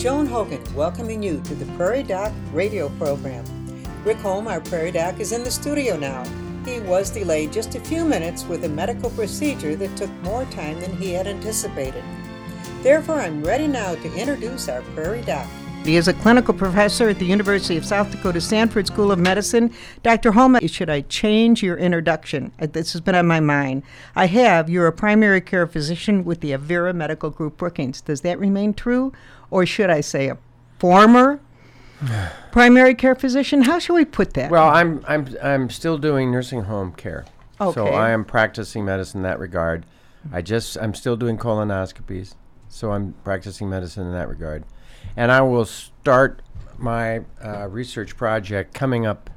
Joan Hogan welcoming you to the Prairie Doc radio program. Rick Holm, our Prairie Doc, is in the studio now. He was delayed just a few minutes with a medical procedure that took more time than he had anticipated. Therefore, I'm ready now to introduce our Prairie Doc. He is a clinical professor at the University of South Dakota Sanford School of Medicine. Dr. Holma, should I change your introduction? Uh, This has been on my mind. I have. You're a primary care physician with the Avera Medical Group Brookings. Does that remain true? Or should I say a former primary care physician? How should we put that? Well, I'm I'm I'm still doing nursing home care. So I am practicing medicine in that regard. I just I'm still doing colonoscopies. So I'm practicing medicine in that regard. And I will start my uh, research project coming up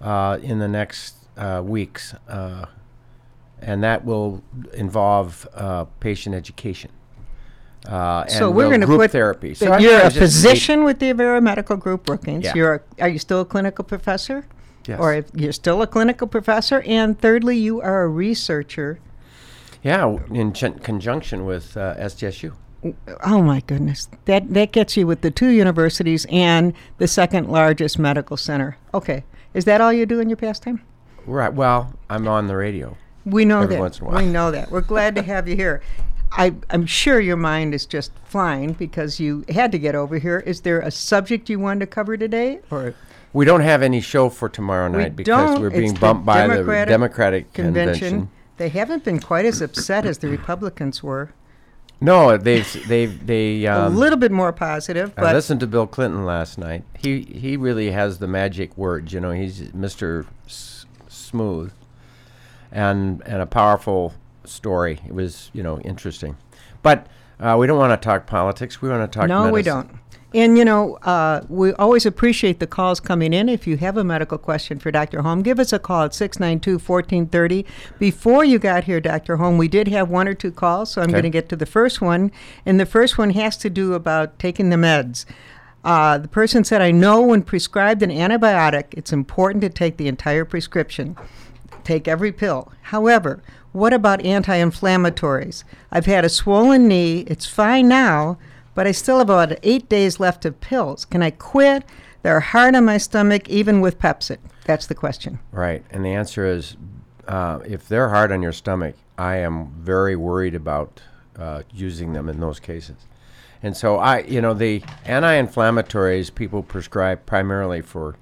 uh, in the next uh, weeks. Uh, and that will involve uh, patient education. Uh, so and we're going to put therapy. So I you're a I a was physician with the Avera Medical Group Brookings. Yeah. You're a, are you still a clinical professor? Yes. Or if you're still a clinical professor, and thirdly, you are a researcher. Yeah, in ch- conjunction with uh, SDSU. Oh my goodness, that that gets you with the two universities and the second largest medical center. Okay, is that all you do in your pastime? Right. Well, I'm on the radio. We know Every that. once in a while. We know that. We're glad to have you here. I, I'm sure your mind is just flying because you had to get over here. Is there a subject you wanted to cover today, or We don't have any show for tomorrow we night because we're It's being the bumped by the Democratic Democratic convention? convention. They haven't been quite as upset as the Republicans were. No, they've they've they. a Um, little bit more positive, I but listened to Bill Clinton last night. He he really has the magic words. You know, he's Mr. S- Smooth, and and a powerful story. It was you know interesting, but uh, we don't want to talk politics. We want to talk. no, we don't. And you know, uh, we always appreciate the calls coming in. If you have a medical question for Dr. Holm, give us a call at 692-1430. Before you got here, Dr. Holm, we did have one or two calls, so I'm Okay. going to get to the first one. And the first one has to do about taking the meds. Uh, the person said, I know when prescribed an antibiotic, it's important to take the entire prescription. Take every pill. However, what about anti inflammatories? I've had a swollen knee. It's fine now, but I still have about eight days left of pills. Can I quit? They're hard on my stomach, even with Pepcid. That's the question. Right, and the answer is, uh, if they're hard on your stomach, I am very worried about uh, using them in those cases. And so I, you know, the anti-inflammatories people prescribe primarily for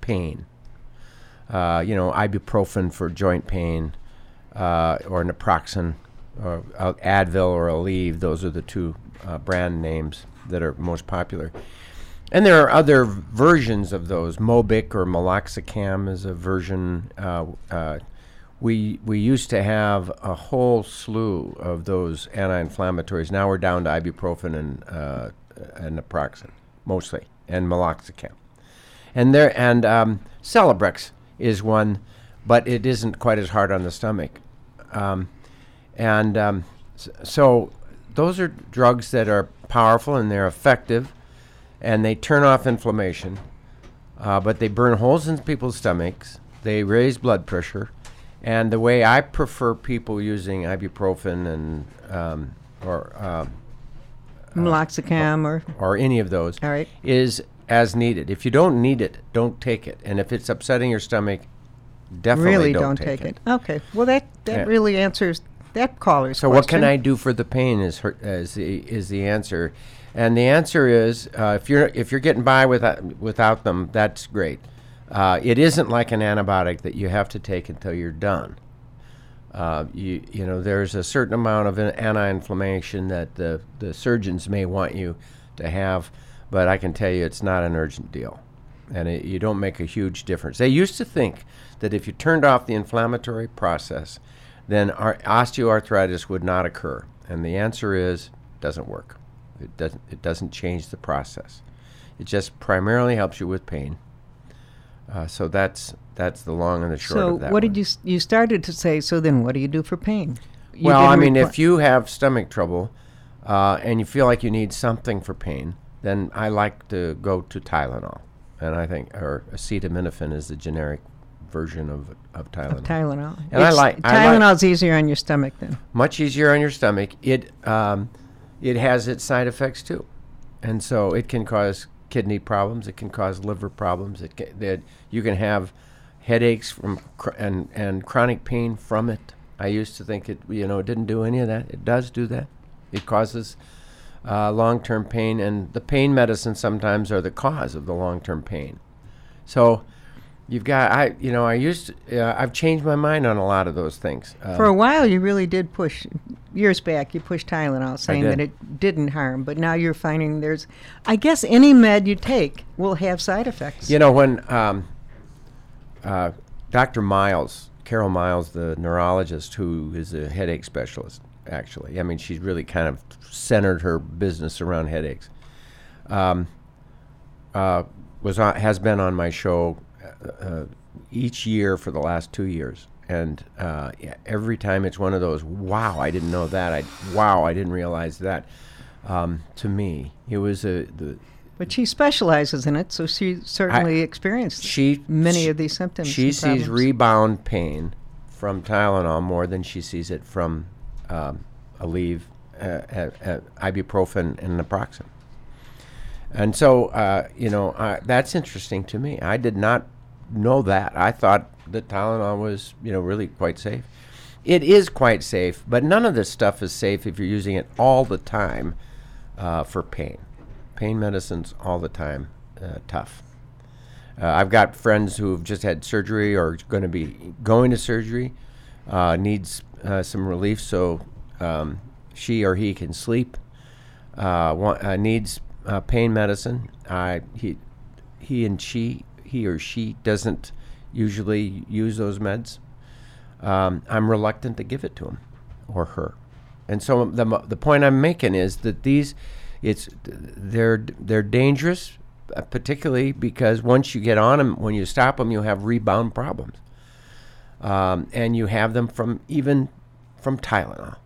pain. Uh, you know, ibuprofen for joint pain, uh, or naproxen, or uh, Advil or Aleve. Those are the two uh, brand names that are most popular. And there are other versions of those. Mobic or Meloxicam is a version. Uh, uh, we we used to have a whole slew of those anti-inflammatories. Now we're down to ibuprofen and uh, and naproxen mostly, and Meloxicam. And there and um, Celebrex is one, but it isn't quite as hard on the stomach. Um, and um, so those are drugs that are powerful and they're effective and they turn off inflammation, uh, but they burn holes in people's stomachs. They raise blood pressure, and the way I prefer people using ibuprofen and um, or uh, Meloxicam or, or any of those all right. is as needed. If you don't need it, don't take it. And if it's upsetting your stomach, definitely really don't, take, it. Okay. Well, that, that Yeah. really answers that caller's So question. what can I do for the pain is her, is the is the answer, and the answer is uh, if you're if you're getting by without without them, that's great. Uh, it isn't like an antibiotic that you have to take until you're done. Uh, you you know there's a certain amount of an anti-inflammation that the the surgeons may want you to have, but I can tell you it's not an urgent deal, and it, you don't make a huge difference. They used to think that if you turned off the inflammatory process, then our osteoarthritis would not occur, and the answer is doesn't work. It doesn't it doesn't change the process. It just primarily helps you with pain. Uh, so that's that's the long and the short So of that. what one. did you you started to say? So then, what do you do for pain? You well, I mean, if you have stomach trouble uh, and you feel like you need something for pain, then I like to go to Tylenol, and I think or acetaminophen is the generic version of of Tylenol. Tylenol. And I It's- like- I like- easier on your stomach then. Much easier on your stomach. It um, it has its side effects too, and so it can cause kidney problems. It can cause liver problems. It can, that you can have headaches from cr- and and chronic pain from it. I used to think it you know it didn't do any of that. It does do that. It causes uh, long-term pain, and the pain medicines sometimes are the cause of the long-term pain. So you've got I you know I used to, uh, I've changed my mind on a lot of those things. Um, For a while, you really did push. Years back, you pushed Tylenol, saying that it didn't harm. But now you're finding there's, I guess, any med you take will have side effects. You know, when um, uh, Dr. Miles, Carol Miles, the neurologist who is a headache specialist, actually, I mean, she's really kind of centered her business around headaches, um, uh, was on, has been on my show uh, uh, each year for the last two years. And uh, yeah, every time it's one of those, wow, I didn't know that. I wow, I didn't realize that. Um, to me, it was a the But she specializes in it, so she certainly experienced she many she- of these symptoms. She sees problems. rebound pain from Tylenol more than she sees it from um, Aleve, uh, uh, uh, ibuprofen, and naproxen. And so, uh, you know, that's interesting to me. I did not know that. I thought that Tylenol was, you know, really quite safe. It is quite safe, but none of this stuff is safe if you're using it all the time uh, for pain. Pain medicines all the time, uh, tough. Uh, I've got friends who've just had surgery or going to be going to surgery, uh, needs some relief so um, she or he can sleep. Uh, wa- uh, needs uh, pain medicine. He, he and she, he or she doesn't usually use those meds. Um, I'm reluctant to give it to him or her. And so the, the point I'm making is that these, it's they're they're dangerous, uh, particularly because once you get on them, when you stop them, you have rebound problems, um, and you have them from even from Tylenol.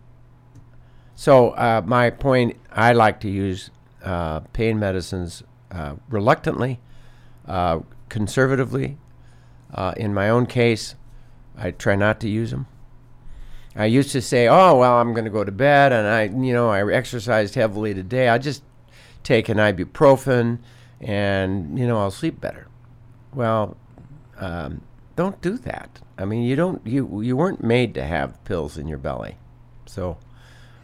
So uh, my point, I like to use uh, pain medicines uh, reluctantly, uh, conservatively. Uh, in my own case, I try not to use them. I used to say, "Oh well, I'm going to go to bed," and I, you know, I exercised heavily today. I just take an ibuprofen, and you know, I'll sleep better. Well, um, don't do that. I mean, you don't. You you weren't made to have pills in your belly, so.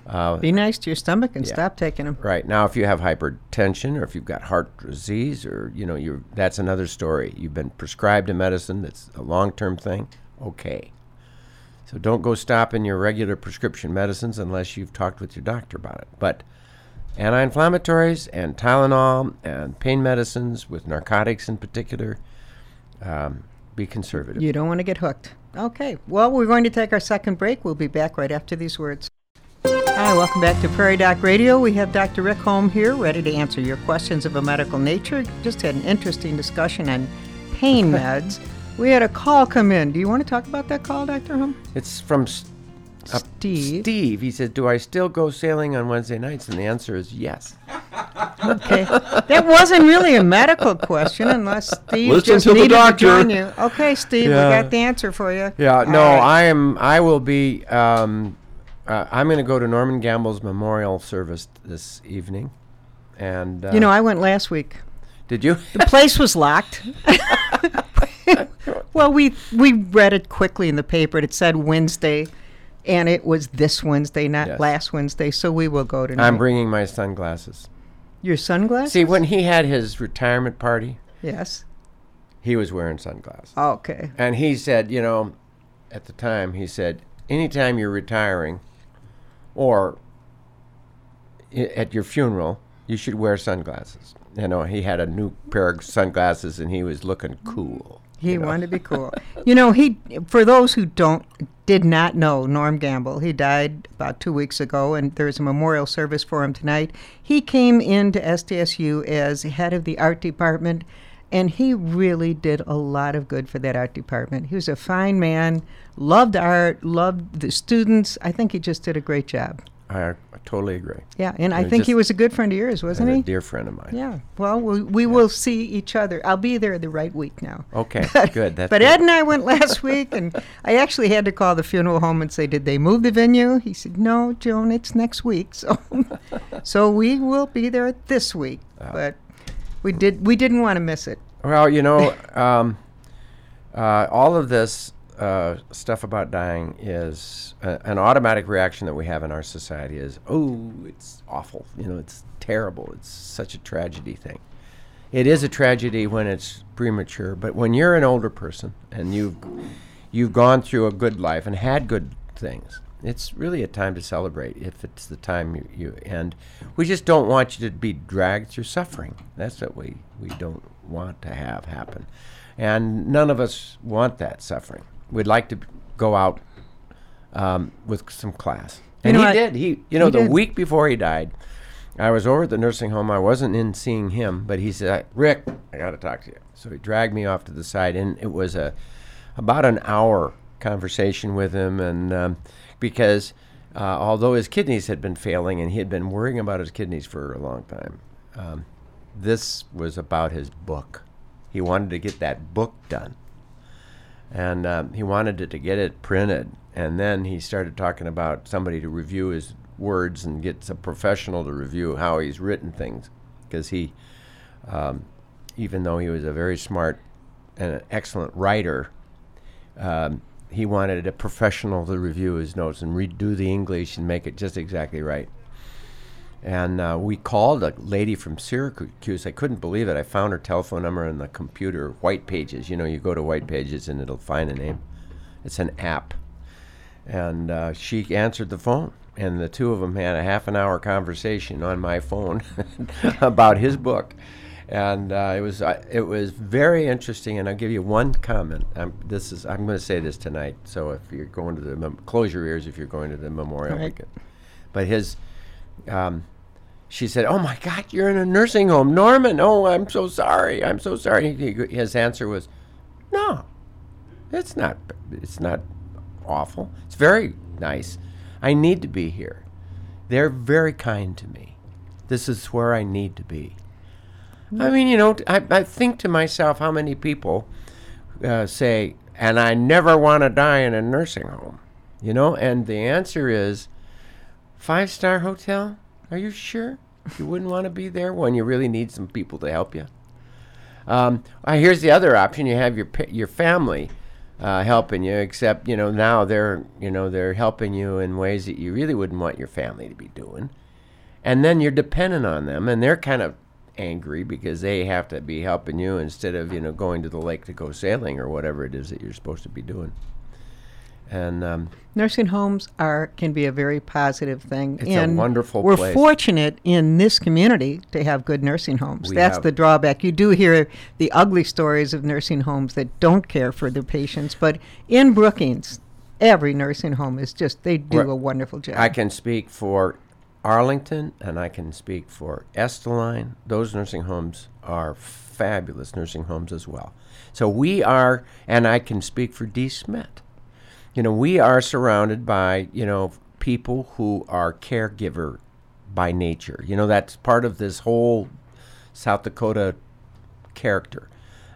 Uh, Be nice to your stomach and Yeah. stop taking them. Right now, if you have hypertension or if you've got heart disease or you know you're that's another story. You've been prescribed a medicine that's a long-term thing. Okay, so don't go stopping your regular prescription medicines unless you've talked with your doctor about it. But anti-inflammatories and Tylenol and pain medicines with narcotics in particular, um, be conservative. You don't want to get hooked. Okay. Well, we're going to take our second break. We'll be back right after these words. Hi, welcome back to Prairie Doc Radio. We have Dr. Rick Holm here, ready to answer your questions of a medical nature. Just had an interesting discussion on pain meds. We had a call come in. Do you want to talk about that call, Dr. Holm? It's from uh, Steve. Steve. He says, "Do I still go sailing on Wednesday nights?" And the answer is yes. Okay. that wasn't really a medical question unless Steve Listen just to the needed to doctor. join you. Okay, Steve, Yeah. we got the answer for you. Yeah, All no, right. I am. I will be. Um, uh, I'm going to go to Norman Gamble's memorial service this evening, and uh, You know, I went last week. did you? The place was locked. well, we we read it quickly in the paper. It said Wednesday, and it was this Wednesday, not Yes. last Wednesday. So we will go tonight. I'm bringing my sunglasses. Your sunglasses? See, when he had his retirement party, yes. he was wearing sunglasses, Okay. and he said, you know, at the time, he said, anytime you're retiring, or at your funeral, you should wear sunglasses. You know, he had a new pair of sunglasses, and he was looking cool. He you know. wanted to be cool. you know, he for those who don't did not know Norm Gamble, he died about two weeks ago, and there's a memorial service for him tonight. He came into SDSU as head of the art department, and he really did a lot of good for that art department. He was a fine man, loved art, loved the students. I think he just did a great job. I, I totally agree. Yeah, and I You're think he was a good friend of yours, wasn't And he? a dear friend of mine. Yeah. Well, we, we will see each other. I'll be there the right week now. Okay, good. That's but good. Ed and I went last week, and I actually had to call the funeral home and say, "Did they move the venue?" He said, "No, Joan, it's next week." So, so we will be there this week. Ah. But we did we didn't want to miss it. Well, you know, um, uh, all of this uh, stuff about dying is a, an automatic reaction that we have in our society is, oh, it's awful. You know, it's terrible. It's such a tragedy thing. It is a tragedy when it's premature, but when you're an older person and you've you've gone through a good life and had good things, it's really a time to celebrate if it's the time you, you and we just don't want you to be dragged through suffering. That's what we, we don't want to have happen. And none of us want that suffering. We'd like to go out um, with some class. And know, he I- did. He you know he the did. week before he died, I was over at the nursing home. I wasn't in seeing him, but he said, "Rick, I got to talk to you." So he dragged me off to the side, and it was a about an hour conversation with him, and um, because uh, although his kidneys had been failing, and he had been worrying about his kidneys for a long time, um, this was about his book. He wanted to get that book done, and um, he wanted it to get it printed. And then he started talking about somebody to review his words and get a professional to review how he's written things, because he, um, even though he was a very smart and an excellent writer, um, he wanted a professional to review his notes and redo the English and make it just exactly right. And uh, we called a lady from Syracuse. I couldn't believe it. I found her telephone number in the computer, White Pages. You know, you go to White Pages and it'll find a name. It's an app. And uh, she answered the phone. And the two of them had a half an hour conversation on my phone about his book. And uh, it was uh, it was very interesting. And I'll give you one comment. Um, this is I'm going to say this tonight. So if you're going to the mem- close your ears if you're going to the memorial Right. weekend. But his um, she said, "Oh my God, you're in a nursing home, Norman. Oh, I'm so sorry. I'm so sorry." He, his answer was, "No, it's not. It's not awful. It's very nice. I need to be here. They're very kind to me. This is where I need to be." I mean, you know, I, I think to myself how many people uh, say, "And I never want to die in a nursing home," you know, and the answer is, five star hotel? Are you sure you wouldn't want to be there when you really need some people to help you? Um, uh, here's the other option: you have your your family uh, helping you, except you know now they're you know they're helping you in ways that you really wouldn't want your family to be doing, and then you're dependent on them, and they're kind of angry because they have to be helping you instead of you know going to the lake to go sailing or whatever it is that you're supposed to be doing. And um, Nursing homes are can be a very positive thing. It's a and wonderful We're place. fortunate in this community to have good nursing homes. We That's the drawback. You do hear the ugly stories of nursing homes that don't care for their patients, but in Brookings, every nursing home is just they do Well, a wonderful job. I can speak for Arlington and I can speak for Estelline. Those nursing homes are fabulous nursing homes as well. So we are, and I can speak for De Smet. You know, we are surrounded by, you know, people who are caregiver by nature. You know, that's part of this whole South Dakota character.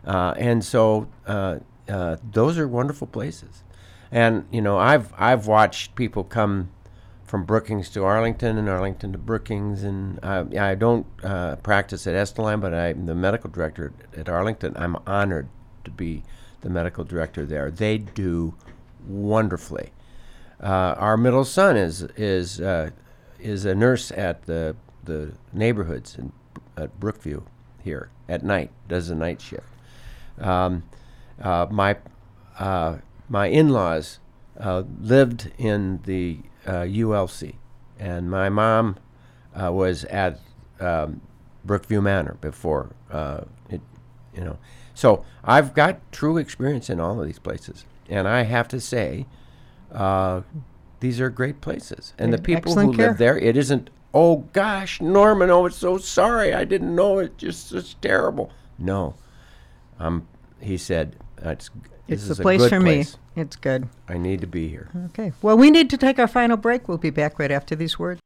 Uh, and so uh, uh, those are wonderful places. And you know, I've I've watched people come from Brookings to Arlington and Arlington to Brookings, and uh, I don't uh, practice at Estelline, but I'm the medical director at, Arlington. I'm honored to be the medical director there. They do wonderfully. Uh, our middle son is is uh, is a nurse at the the neighborhoods in at Brookview here at night. Does a night shift. Um, uh, my my in-laws lived in the ULC, and my mom uh, was at um, Brookview Manor before uh, it, you know. So I've got true experience in all of these places, and I have to say, uh, these are great places. And the people who care. live there, it isn't. Oh gosh, Norman! Oh, it's so sorry. I didn't know it. Just it's terrible. No, um, he said, that's it's the place for me. It's good. I need to be here. Okay. Well, we need to take our final break. We'll be back right after these words.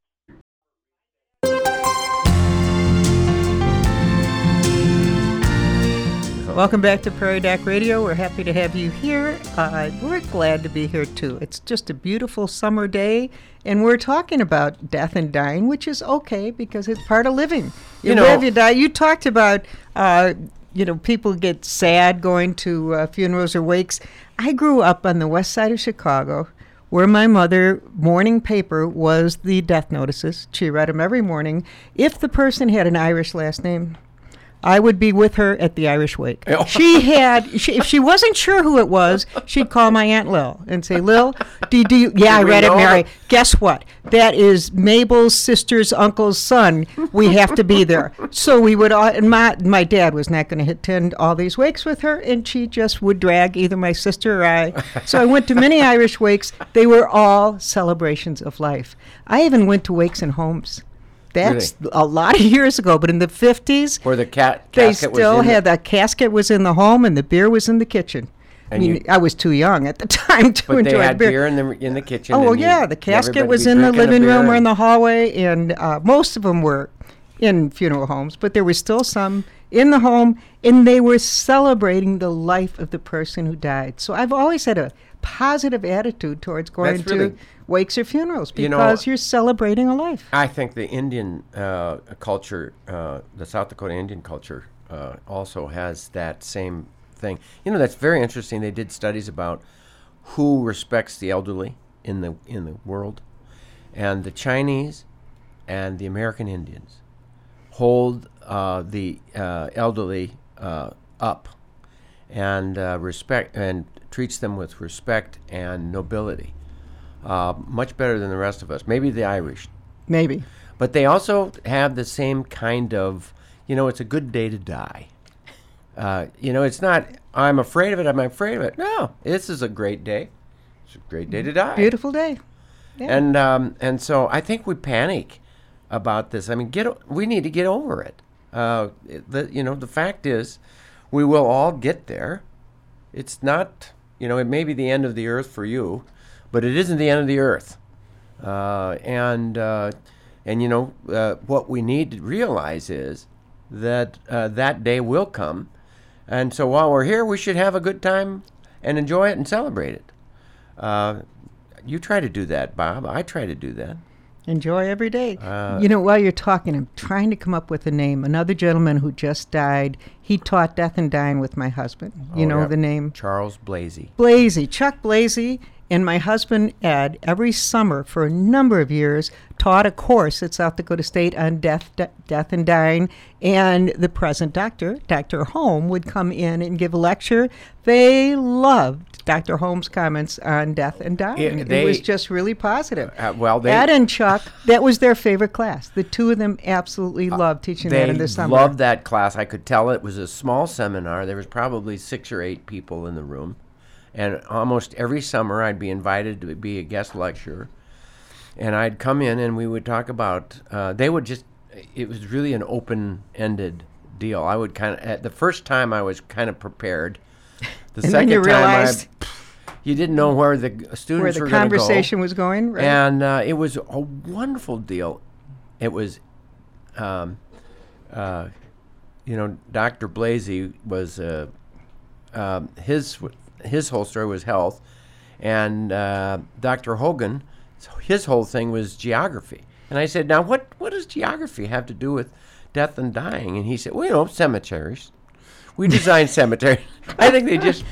Welcome back to Prairie Doc Radio. We're happy to have you here. Uh, we're glad to be here too. It's just a beautiful summer day, and we're talking about death and dying, which is okay because it's part of living. You, you know, live, you die. You talked about uh, you know, people get sad going to uh, funerals or wakes. I grew up on the west side of Chicago. Where my mother morning paper was the death notices. She read them every morning. If the person had an Irish last name, I would be with her at the Irish wake. Oh. She had, she, if she wasn't sure who it was, she'd call my Aunt Lil and say, Lil, do, you- do you, yeah, I Do read it, Mary. Guess what? That is Mabel's sister's uncle's son. We have to be there. So we would, all, and my, my dad was not going to attend all these wakes with her, and she just would drag either my sister or I. So I went to many Irish wakes. They were all celebrations of life. I even went to wakes in homes. That's a lot of years ago, but in the 50s, Where the cat they casket was still in had the, casket was in the home and the beer was in the kitchen. I And mean, you- I was too young at the time to but enjoy they had beer. beer in the in the kitchen. Oh well, and you- yeah, the casket everybody was be in the drinking a living room beer or in and- the hallway, and uh, most of them were in funeral homes, but there were still some in the home, and they were celebrating the life of the person who died. So I've always had a positive attitude towards going That's to really- wakes or funerals because You know- you're celebrating a life. I think the Indian uh, culture, uh, the South Dakota Indian culture, uh, also has that same thing. You know, that's very interesting. They did studies about who respects the elderly in the in the world, and the Chinese and the American Indians hold uh, the uh, elderly uh, up and uh, respect and treats them with respect and nobility, uh, much better than the rest of us. Maybe the Irish Maybe. but they also have the same kind of, you know, it's a good day to die. Uh, you know, it's not, I'm afraid of it, I'm afraid of it. No, this is a great day. It's a great day to die. Beautiful day. Yeah. And, um, and so I think we panic about this. I mean, get, o- we need to get over it. Uh, the, you know, the fact is, we will all get there. It's not, you know, it may be the end of the earth for you, but it isn't the end of the earth. Uh, and uh, and you know uh, what we need to realize is that uh, that day will come, and so while we're here, we should have a good time and enjoy it and celebrate it. Uh, you try to do that, Bob. I try to do that. Enjoy every day. Uh, you know, while you're talking, I'm trying to come up with a name. Another gentleman who just died, he taught death and dying with my husband. You Oh, know yeah. the name? Charles Blasey. Blasey, Chuck Blasey, and my husband Ed, every summer for a number of years, taught a course at South Dakota State on death, de- death and dying. And the present doctor, Dr. Holm, would come in and give a lecture. They loved Dr. Holm's comments on death and dying. it they- was just really positive. Uh, well, they Ed and Chuck, that was their favorite class. The two of them absolutely loved teaching that in the summer. They loved that class. I could tell it was a small seminar. There was probably six or eight people in the room, and almost every summer I'd be invited to be a guest lecturer, and I'd come in and we would talk about. Uh, they would just. It was really an open-ended deal. I would kind of at the first time I was kind of prepared. The And then second you time realized- I, you didn't know where the students where the were gonna go. conversation was going, right? And uh, it was a wonderful deal. It was, um, uh, you know, Dr. Blasey was uh, um, his his whole story was health, and uh, Dr. Hogan, his whole thing was geography. And I said, now what what does geography have to do with death and dying? And he said, well, you know, cemeteries. We design cemeteries. I think they just.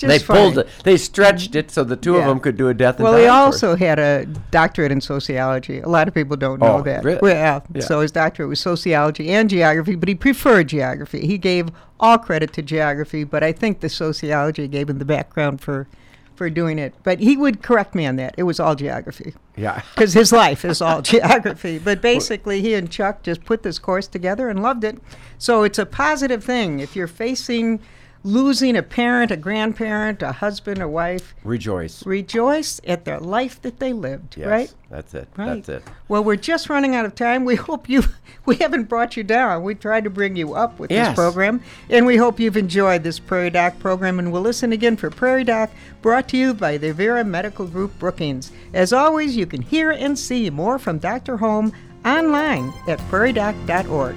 Just they pulled it. They stretched it so the two of them could do a death and Well, he course. also had a doctorate in sociology. A lot of people don't know Oh, that. really? Well, yeah. Yeah. So his doctorate was sociology and geography, but he preferred geography. He gave all credit to geography, but I think the sociology gave him the background for, for doing it. But he would correct me on that. It was all geography Yeah. because his life is all geography. But basically, he and Chuck just put this course together and loved it. So it's a positive thing. If you're facing losing a parent, a grandparent, a husband, a wife, Rejoice. rejoice at their life that they lived, Yes, right? That's it. Right. That's it. Well, we're just running out of time. We hope you, we haven't brought you down. We tried to bring you up with Yes. this program, and we hope you've enjoyed this Prairie Doc program. And we'll listen again for Prairie Doc, brought to you by the Avera Medical Group Brookings. As always, you can hear and see more from Dr. Holm online at prairiedoc.org.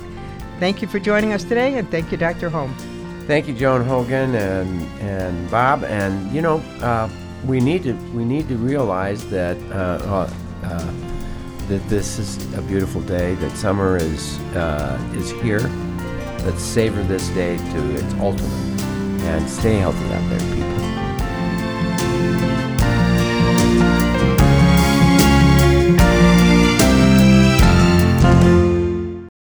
Thank you for joining us today, and thank you, Dr. Holm. Thank you, Joan Hogan and and Bob. And you know, uh, we need to we need to realize that uh, uh, that this is a beautiful day. That summer is uh, is here. Let's savor this day to its ultimate and stay healthy out there, people.